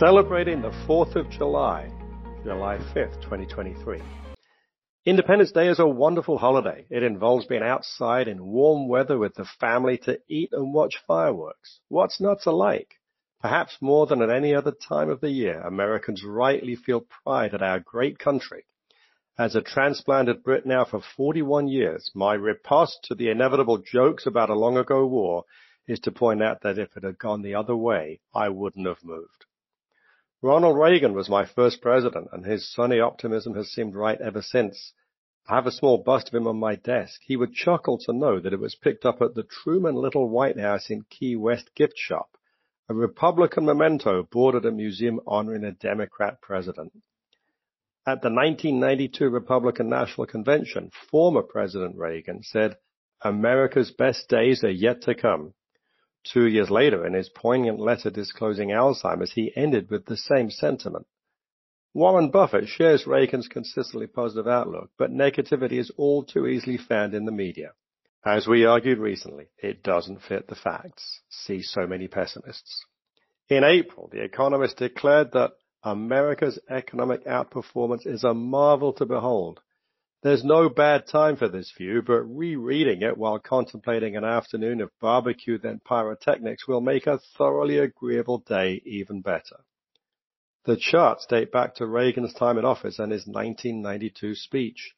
celebrating the 4th of July, July 5th, 2023. Independence Day is a wonderful holiday. It involves being outside in warm weather with the family to eat and watch fireworks. What's not to like? Perhaps more than at any other time of the year, Americans rightly feel pride at our great country. As a transplanted Brit now for 41 years, my riposte to the inevitable jokes about a long ago war is to point out that if it had gone the other way, I wouldn't have moved. Ronald Reagan was my first president, and his sunny optimism has seemed right ever since. I have a small bust of him on my desk. He would chuckle to know that it was picked up at the Truman Little White House in Key West gift shop, a Republican memento bought at a museum honoring a Democrat president. At the 1992 Republican National Convention, former President Reagan said, America's best days are yet to come. Two years later, in his poignant letter disclosing Alzheimer's, he ended with the same sentiment. Warren Buffett shares Reagan's consistently positive outlook, but negativity is all too easily found in the media. As we argued recently, it doesn't fit the facts. See so many pessimists. In April, The Economist declared that America's economic outperformance is a marvel to behold there's no bad time for this view, but rereading it while contemplating an afternoon of barbecue then pyrotechnics will make a thoroughly agreeable day even better. The charts date back to Reagan's time in office and his 1992 speech.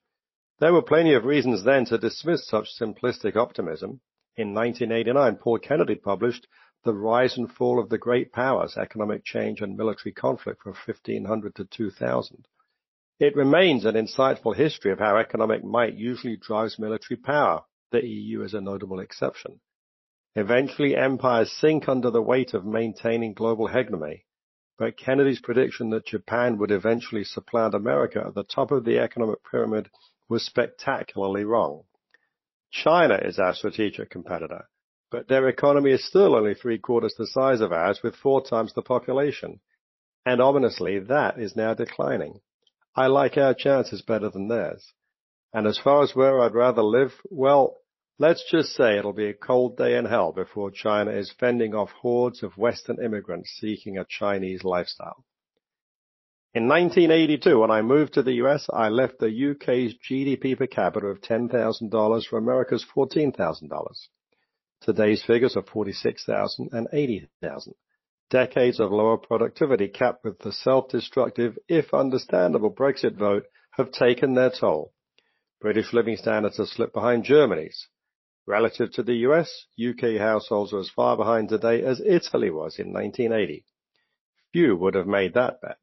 There were plenty of reasons then to dismiss such simplistic optimism. In 1989, Paul Kennedy published The Rise and Fall of the Great Powers, Economic Change and Military Conflict from 1500 to 2000. It remains an insightful history of how economic might usually drives military power. The EU is a notable exception. Eventually, empires sink under the weight of maintaining global hegemony. But Kennedy's prediction that Japan would eventually supplant America at the top of the economic pyramid was spectacularly wrong. China is our strategic competitor, but their economy is still only three quarters the size of ours with four times the population. And ominously, that is now declining. I like our chances better than theirs. And as far as where I'd rather live, well, let's just say it'll be a cold day in hell before China is fending off hordes of Western immigrants seeking a Chinese lifestyle. In 1982, when I moved to the US, I left the UK's GDP per capita of $10,000 for America's $14,000. Today's figures are 46,000 and 80,000 decades of lower productivity capped with the self-destructive, if understandable Brexit vote have taken their toll. British living standards have slipped behind Germany's. Relative to the US, UK households are as far behind today as Italy was in 1980. Few would have made that bet.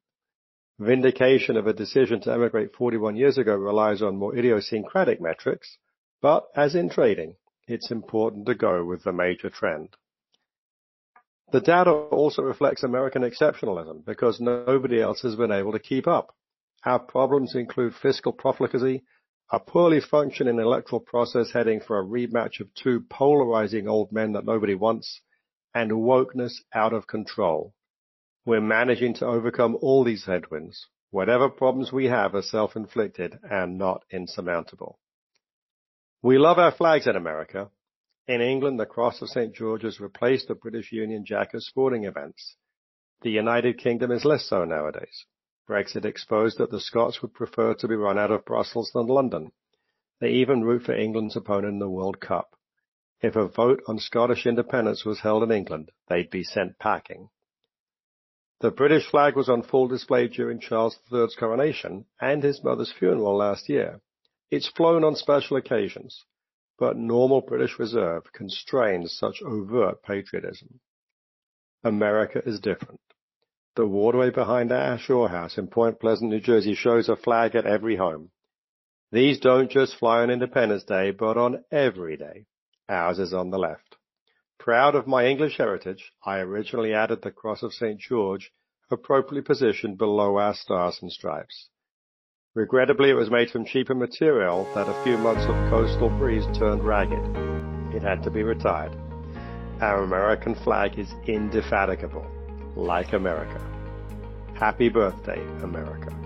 Vindication of a decision to emigrate 41 years ago relies on more idiosyncratic metrics, but as in trading, it's important to go with the major trend. The data also reflects American exceptionalism because nobody else has been able to keep up. Our problems include fiscal profligacy, a poorly functioning electoral process heading for a rematch of two polarizing old men that nobody wants, and wokeness out of control. We're managing to overcome all these headwinds. Whatever problems we have are self-inflicted and not insurmountable. We love our flags in America, in England, the Cross of St. George has replaced the British Union Jack at sporting events. The United Kingdom is less so nowadays. Brexit exposed that the Scots would prefer to be run out of Brussels than London. They even root for England's opponent in the World Cup. If a vote on Scottish independence was held in England, they'd be sent packing. The British flag was on full display during Charles III's coronation and his mother's funeral last year. It's flown on special occasions but normal British Reserve constrains such overt patriotism. America is different. The waterway behind our shore house in Point Pleasant, New Jersey shows a flag at every home. These don't just fly on Independence Day, but on every day. Ours is on the left. Proud of my English heritage, I originally added the Cross of St. George appropriately positioned below our stars and stripes. Regrettably, it was made from cheaper material that a few months of coastal breeze turned ragged. It had to be retired. Our American flag is indefatigable, like America. Happy birthday, America.